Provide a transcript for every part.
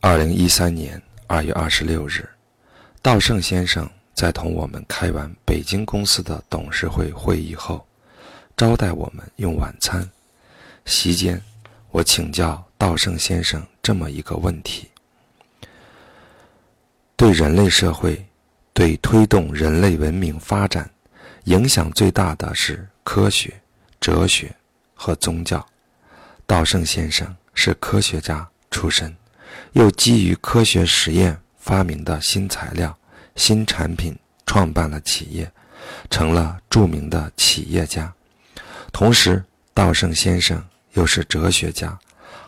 二零一三年二月二十六日，稻盛先生在同我们开完北京公司的董事会会议后，招待我们用晚餐。席间，我请教稻盛先生这么一个问题：对人类社会，对推动人类文明发展，影响最大的是科学、哲学和宗教。稻盛先生是科学家出身。又基于科学实验发明的新材料、新产品，创办了企业，成了著名的企业家。同时，稻盛先生又是哲学家，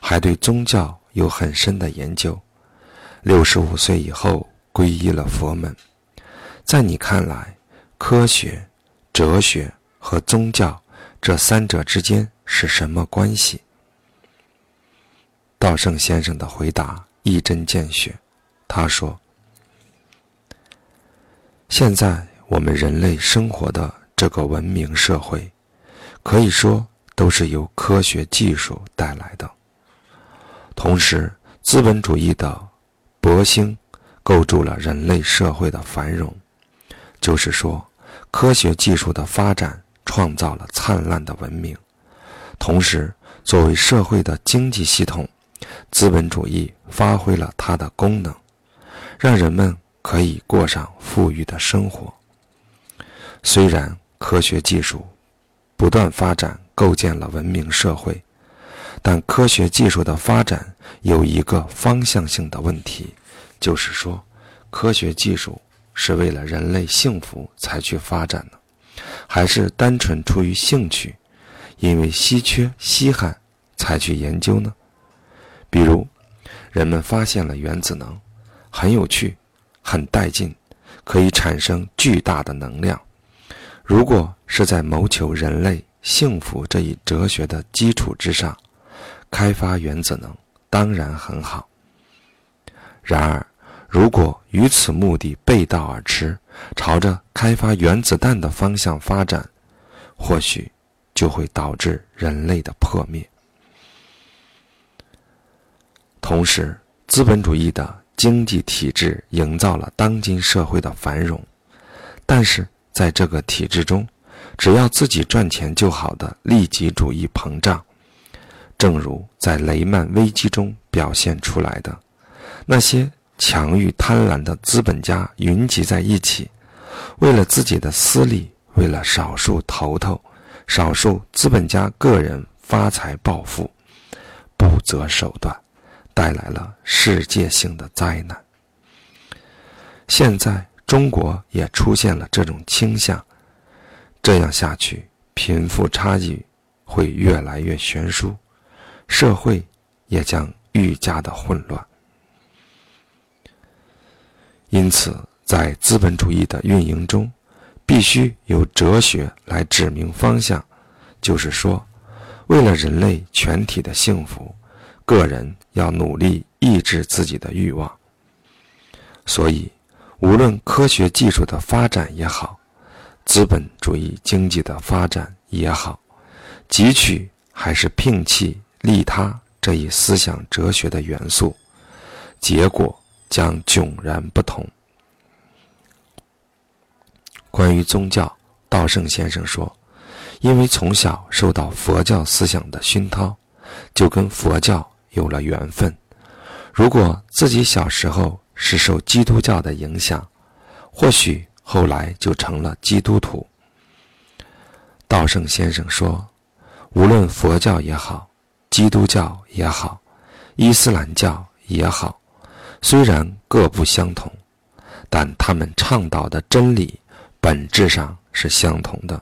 还对宗教有很深的研究。六十五岁以后皈依了佛门。在你看来，科学、哲学和宗教这三者之间是什么关系？道圣先生的回答一针见血，他说：“现在我们人类生活的这个文明社会，可以说都是由科学技术带来的。同时，资本主义的勃兴构筑了人类社会的繁荣，就是说，科学技术的发展创造了灿烂的文明。同时，作为社会的经济系统。”资本主义发挥了它的功能，让人们可以过上富裕的生活。虽然科学技术不断发展，构建了文明社会，但科学技术的发展有一个方向性的问题，就是说，科学技术是为了人类幸福才去发展的，还是单纯出于兴趣，因为稀缺稀罕才去研究呢？比如，人们发现了原子能，很有趣，很带劲，可以产生巨大的能量。如果是在谋求人类幸福这一哲学的基础之上，开发原子能当然很好。然而，如果与此目的背道而驰，朝着开发原子弹的方向发展，或许就会导致人类的破灭。同时，资本主义的经济体制营造了当今社会的繁荣，但是在这个体制中，只要自己赚钱就好的利己主义膨胀，正如在雷曼危机中表现出来的，那些强欲贪婪的资本家云集在一起，为了自己的私利，为了少数头头、少数资本家个人发财暴富，不择手段。带来了世界性的灾难。现在中国也出现了这种倾向，这样下去，贫富差距会越来越悬殊，社会也将愈加的混乱。因此，在资本主义的运营中，必须由哲学来指明方向，就是说，为了人类全体的幸福。个人要努力抑制自己的欲望，所以，无论科学技术的发展也好，资本主义经济的发展也好，汲取还是摒弃利他这一思想哲学的元素，结果将迥然不同。关于宗教，道圣先生说：“因为从小受到佛教思想的熏陶，就跟佛教。”有了缘分，如果自己小时候是受基督教的影响，或许后来就成了基督徒。道圣先生说：“无论佛教也好，基督教也好，伊斯兰教也好，虽然各不相同，但他们倡导的真理本质上是相同的。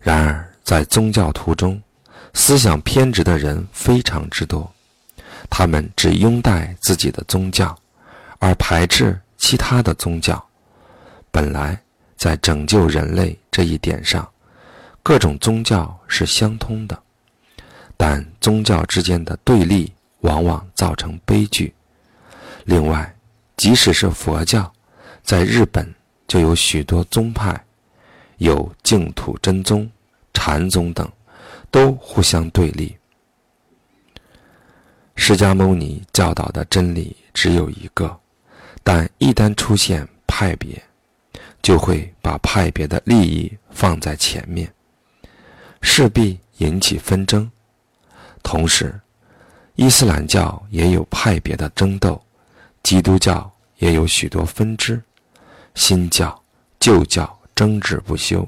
然而，在宗教徒中，思想偏执的人非常之多，他们只拥戴自己的宗教，而排斥其他的宗教。本来在拯救人类这一点上，各种宗教是相通的，但宗教之间的对立往往造成悲剧。另外，即使是佛教，在日本就有许多宗派，有净土真宗、禅宗等。都互相对立。释迦牟尼教导的真理只有一个，但一旦出现派别，就会把派别的利益放在前面，势必引起纷争。同时，伊斯兰教也有派别的争斗，基督教也有许多分支，新教、旧教争执不休。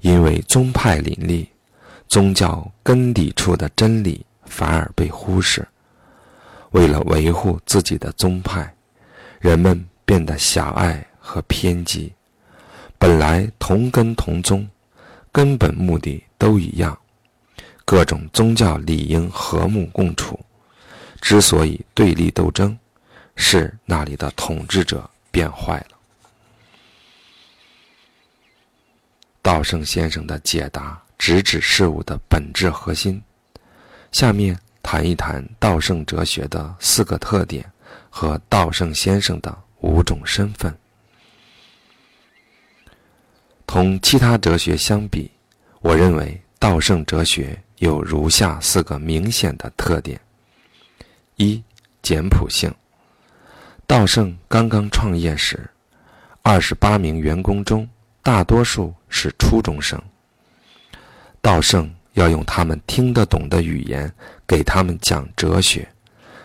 因为宗派林立，宗教根底处的真理反而被忽视。为了维护自己的宗派，人们变得狭隘和偏激。本来同根同宗，根本目的都一样，各种宗教理应和睦共处。之所以对立斗争，是那里的统治者变坏了。道圣先生的解答直指事物的本质核心。下面谈一谈道圣哲学的四个特点和道圣先生的五种身份。同其他哲学相比，我认为道圣哲学有如下四个明显的特点：一、简朴性。道圣刚刚创业时，二十八名员工中。大多数是初中生。道圣要用他们听得懂的语言给他们讲哲学，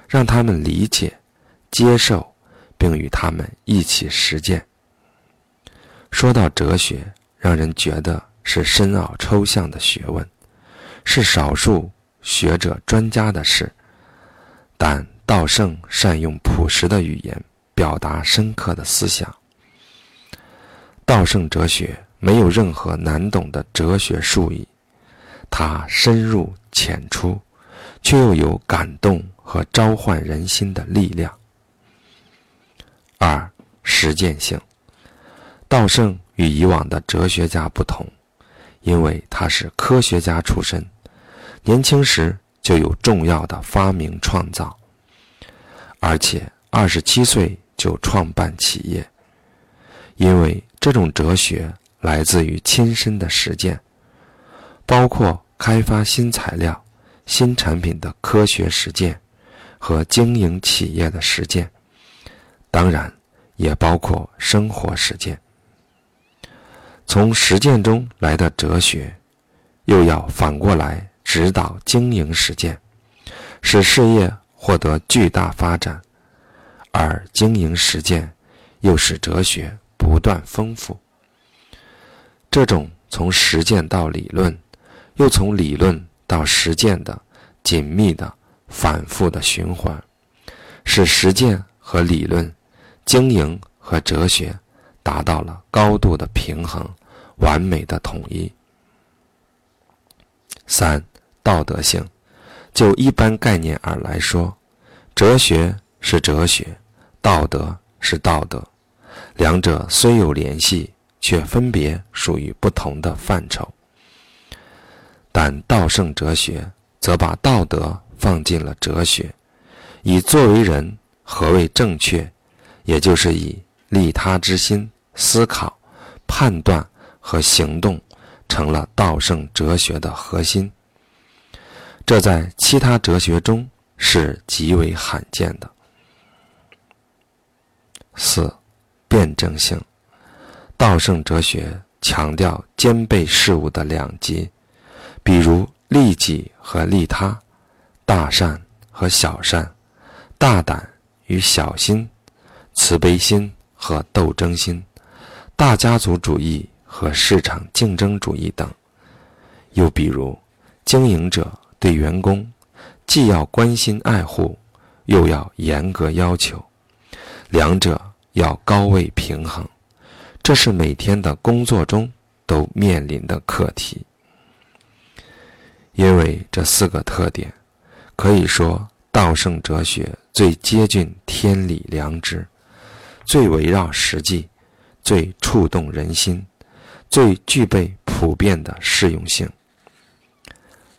让他们理解、接受，并与他们一起实践。说到哲学，让人觉得是深奥抽象的学问，是少数学者专家的事。但道圣善用朴实的语言，表达深刻的思想。道圣哲学没有任何难懂的哲学术语，它深入浅出，却又有感动和召唤人心的力量。二、实践性。稻盛与以往的哲学家不同，因为他是科学家出身，年轻时就有重要的发明创造，而且二十七岁就创办企业，因为。这种哲学来自于亲身的实践，包括开发新材料、新产品的科学实践和经营企业的实践，当然也包括生活实践。从实践中来的哲学，又要反过来指导经营实践，使事业获得巨大发展，而经营实践又使哲学。不断丰富，这种从实践到理论，又从理论到实践的紧密的、反复的循环，使实践和理论、经营和哲学达到了高度的平衡、完美的统一。三、道德性，就一般概念而来说，哲学是哲学，道德是道德。两者虽有联系，却分别属于不同的范畴。但道圣哲学则把道德放进了哲学，以作为人何谓正确，也就是以利他之心思考、判断和行动，成了道圣哲学的核心。这在其他哲学中是极为罕见的。四。辩证性，道圣哲学强调兼备事物的两极，比如利己和利他，大善和小善，大胆与小心，慈悲心和斗争心，大家族主义和市场竞争主义等。又比如，经营者对员工既要关心爱护，又要严格要求，两者。要高位平衡，这是每天的工作中都面临的课题。因为这四个特点，可以说道圣哲学最接近天理良知，最围绕实际，最触动人心，最具备普遍的适用性。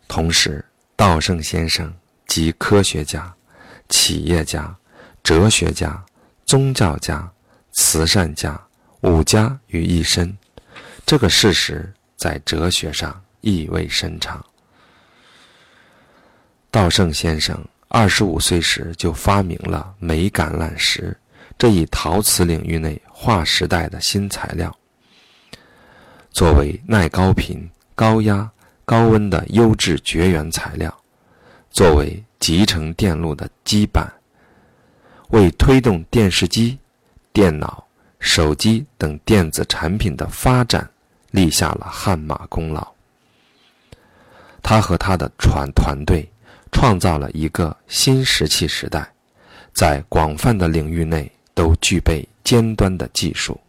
同时，道圣先生集科学家、企业家、哲学家。宗教家、慈善家、五家于一身，这个事实在哲学上意味深长。稻盛先生二十五岁时就发明了镁橄榄石这一陶瓷领域内划时代的新材料。作为耐高频、高压、高温的优质绝缘材料，作为集成电路的基板，为推动电视机、电脑、手机等电子产品的发展立下了汗马功劳。他和他的船团队创造了一个新石器时代，在广泛的领域内都具备尖端的技术。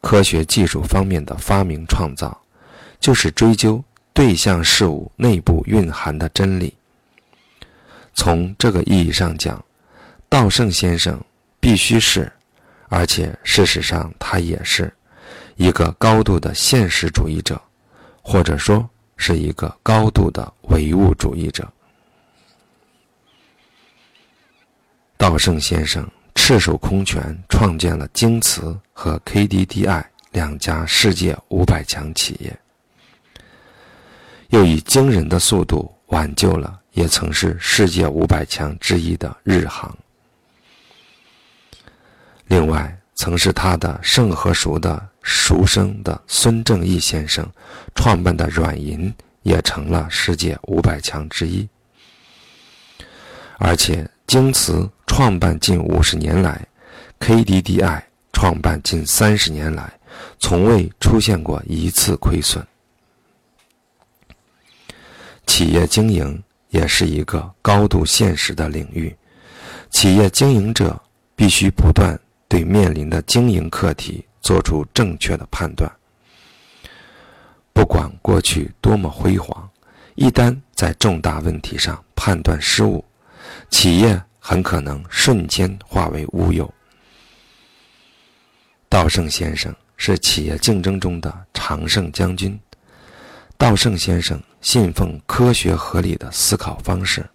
科学技术方面的发明创造，就是追究对象事物内部蕴含的真理。从这个意义上讲，稻盛先生必须是，而且事实上他也是，一个高度的现实主义者，或者说是一个高度的唯物主义者。道圣先生。赤手空拳创建了京瓷和 KDDI 两家世界五百强企业，又以惊人的速度挽救了也曾是世界五百强之一的日航。另外，曾是他的盛和熟的熟生的孙正义先生创办的软银也成了世界五百强之一，而且。京瓷创办近五十年来，KDDI 创办近三十年来，从未出现过一次亏损。企业经营也是一个高度现实的领域，企业经营者必须不断对面临的经营课题做出正确的判断。不管过去多么辉煌，一旦在重大问题上判断失误，企业很可能瞬间化为乌有。道圣先生是企业竞争中的常胜将军。道圣先生信奉科学合理的思考方式，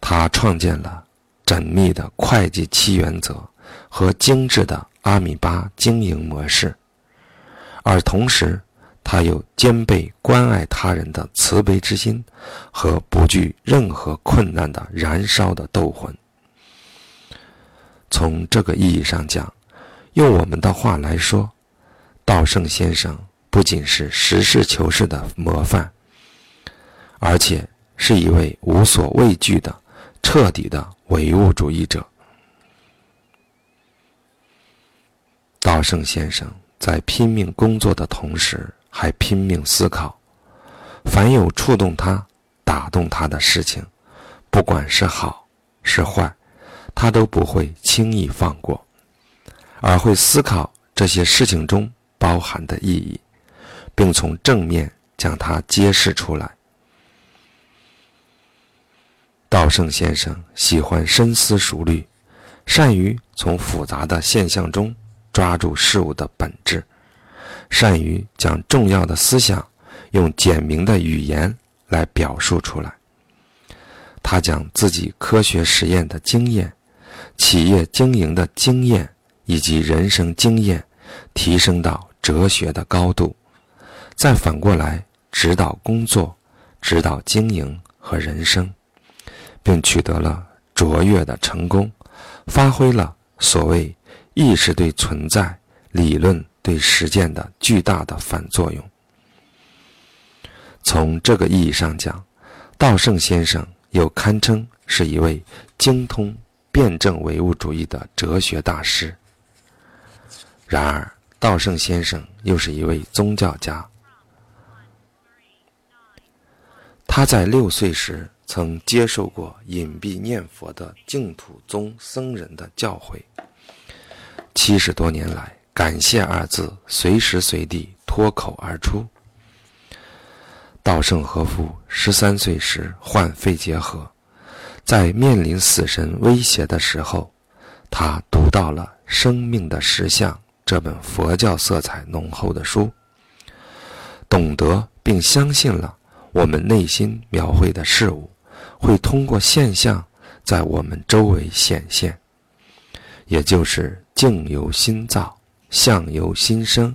他创建了缜密的会计七原则和精致的阿米巴经营模式，而同时。他有兼备关爱他人的慈悲之心，和不惧任何困难的燃烧的斗魂。从这个意义上讲，用我们的话来说，道圣先生不仅是实事求是的模范，而且是一位无所畏惧的彻底的唯物主义者。道圣先生在拼命工作的同时。还拼命思考，凡有触动他、打动他的事情，不管是好是坏，他都不会轻易放过，而会思考这些事情中包含的意义，并从正面将它揭示出来。道圣先生喜欢深思熟虑，善于从复杂的现象中抓住事物的本质。善于将重要的思想用简明的语言来表述出来。他将自己科学实验的经验、企业经营的经验以及人生经验提升到哲学的高度，再反过来指导工作、指导经营和人生，并取得了卓越的成功，发挥了所谓意识对存在理论。对实践的巨大的反作用。从这个意义上讲，道圣先生又堪称是一位精通辩证唯物主义的哲学大师。然而，道圣先生又是一位宗教家。他在六岁时曾接受过隐蔽念佛的净土宗僧人的教诲，七十多年来。感谢二字随时随地脱口而出。稻盛和夫十三岁时患肺结核，在面临死神威胁的时候，他读到了《生命的实相》这本佛教色彩浓厚的书，懂得并相信了我们内心描绘的事物会通过现象在我们周围显现，也就是境由心造。相由心生，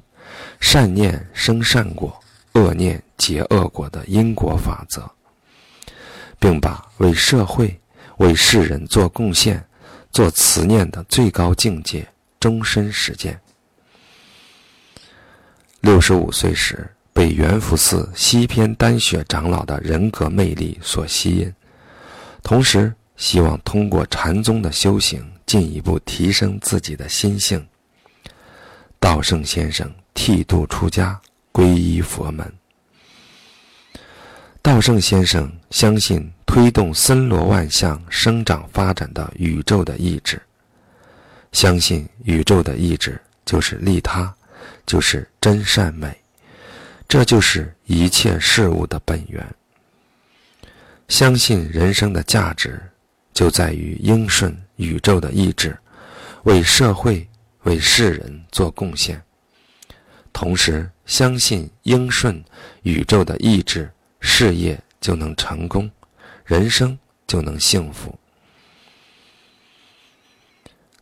善念生善果，恶念结恶果的因果法则。并把为社会、为世人做贡献、做慈念的最高境界终身实践。六十五岁时，被元福寺西偏丹雪长老的人格魅力所吸引，同时希望通过禅宗的修行，进一步提升自己的心性。道圣先生剃度出家，皈依佛门。道圣先生相信推动森罗万象生长发展的宇宙的意志，相信宇宙的意志就是利他，就是真善美，这就是一切事物的本源。相信人生的价值就在于应顺宇宙的意志，为社会、为世人做贡献。同时，相信应顺宇宙的意志。事业就能成功，人生就能幸福。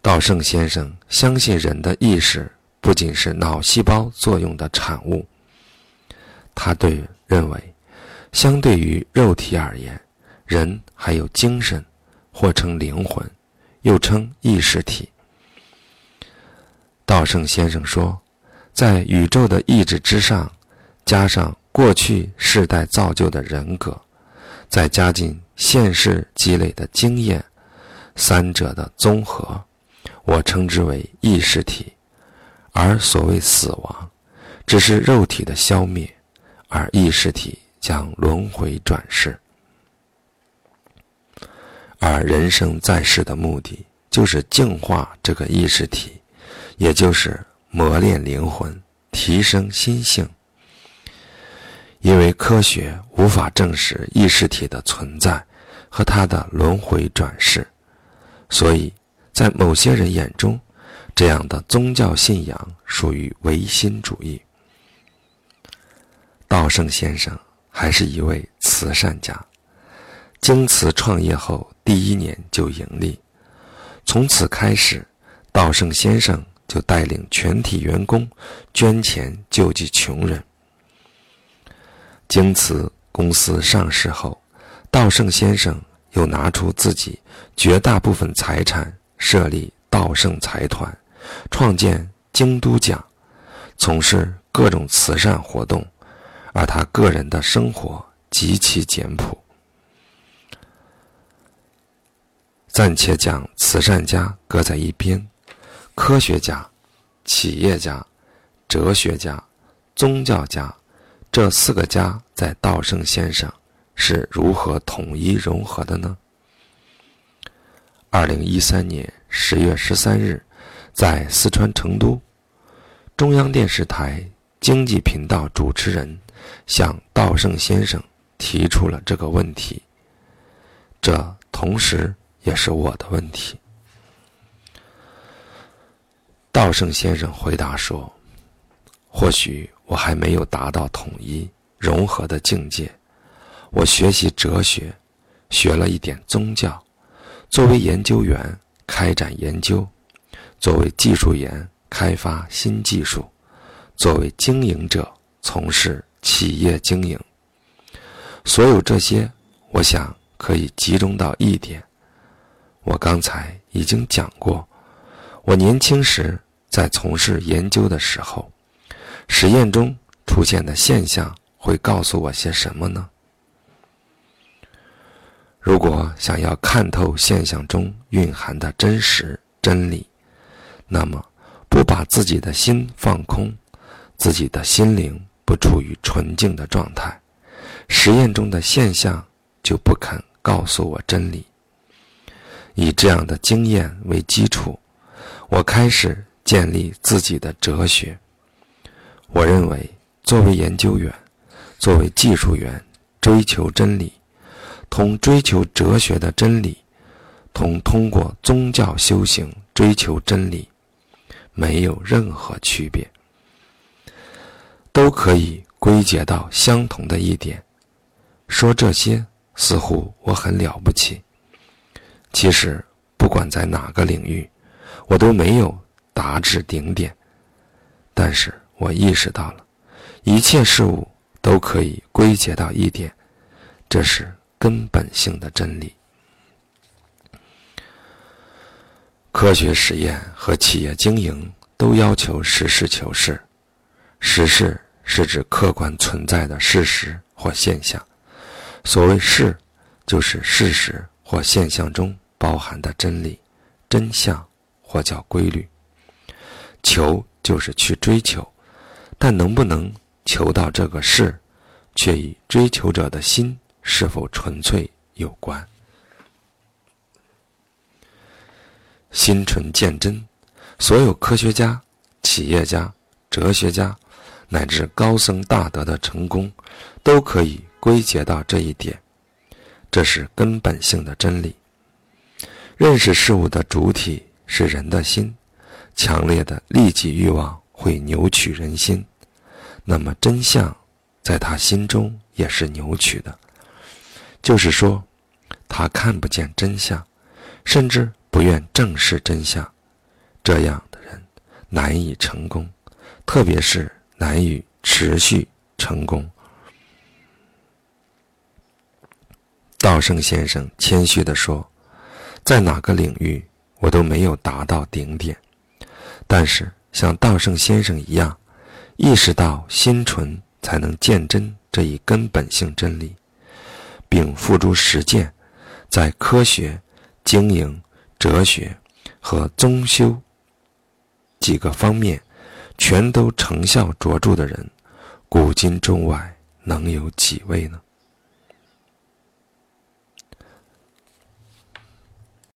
道圣先生相信人的意识不仅是脑细胞作用的产物，他对认为，相对于肉体而言，人还有精神，或称灵魂，又称意识体。道圣先生说，在宇宙的意志之上，加上。过去世代造就的人格，再加进现世积累的经验，三者的综合，我称之为意识体。而所谓死亡，只是肉体的消灭，而意识体将轮回转世。而人生在世的目的，就是净化这个意识体，也就是磨练灵魂，提升心性。因为科学无法证实意识体的存在和它的轮回转世，所以在某些人眼中，这样的宗教信仰属于唯心主义。道圣先生还是一位慈善家，京瓷创业后第一年就盈利，从此开始，道盛先生就带领全体员工捐钱救济穷人。京瓷公司上市后，道盛先生又拿出自己绝大部分财产设立道盛财团，创建京都奖，从事各种慈善活动，而他个人的生活极其简朴。暂且将慈善家搁在一边，科学家、企业家、哲学家、宗教家。这四个家在稻盛先生是如何统一融合的呢？二零一三年十月十三日，在四川成都，中央电视台经济频道主持人向稻盛先生提出了这个问题，这同时也是我的问题。道圣先生回答说：“或许。”我还没有达到统一融合的境界。我学习哲学，学了一点宗教。作为研究员，开展研究；作为技术员，开发新技术；作为经营者，从事企业经营。所有这些，我想可以集中到一点。我刚才已经讲过，我年轻时在从事研究的时候。实验中出现的现象会告诉我些什么呢？如果想要看透现象中蕴含的真实真理，那么不把自己的心放空，自己的心灵不处于纯净的状态，实验中的现象就不肯告诉我真理。以这样的经验为基础，我开始建立自己的哲学。我认为，作为研究员，作为技术员，追求真理，同追求哲学的真理，同通过宗教修行追求真理，没有任何区别，都可以归结到相同的一点。说这些似乎我很了不起，其实不管在哪个领域，我都没有达至顶点，但是。我意识到了，一切事物都可以归结到一点，这是根本性的真理。科学实验和企业经营都要求实事求是。实事是指客观存在的事实或现象。所谓事，就是事实或现象中包含的真理、真相或叫规律。求就是去追求，但能不能求到这个事，却与追求者的心是否纯粹有关。心纯见真，所有科学家、企业家、哲学家，乃至高僧大德的成功，都可以归结到这一点。这是根本性的真理。认识事物的主体是人的心，强烈的利己欲望会扭曲人心，那么真相在他心中也是扭曲的。就是说，他看不见真相，甚至。不愿正视真相，这样的人难以成功，特别是难以持续成功。道圣先生谦虚地说：“在哪个领域，我都没有达到顶点，但是像道圣先生一样，意识到心纯才能见真这一根本性真理，并付诸实践，在科学经营。”哲学和宗修几个方面全都成效卓著的人，古今中外能有几位呢？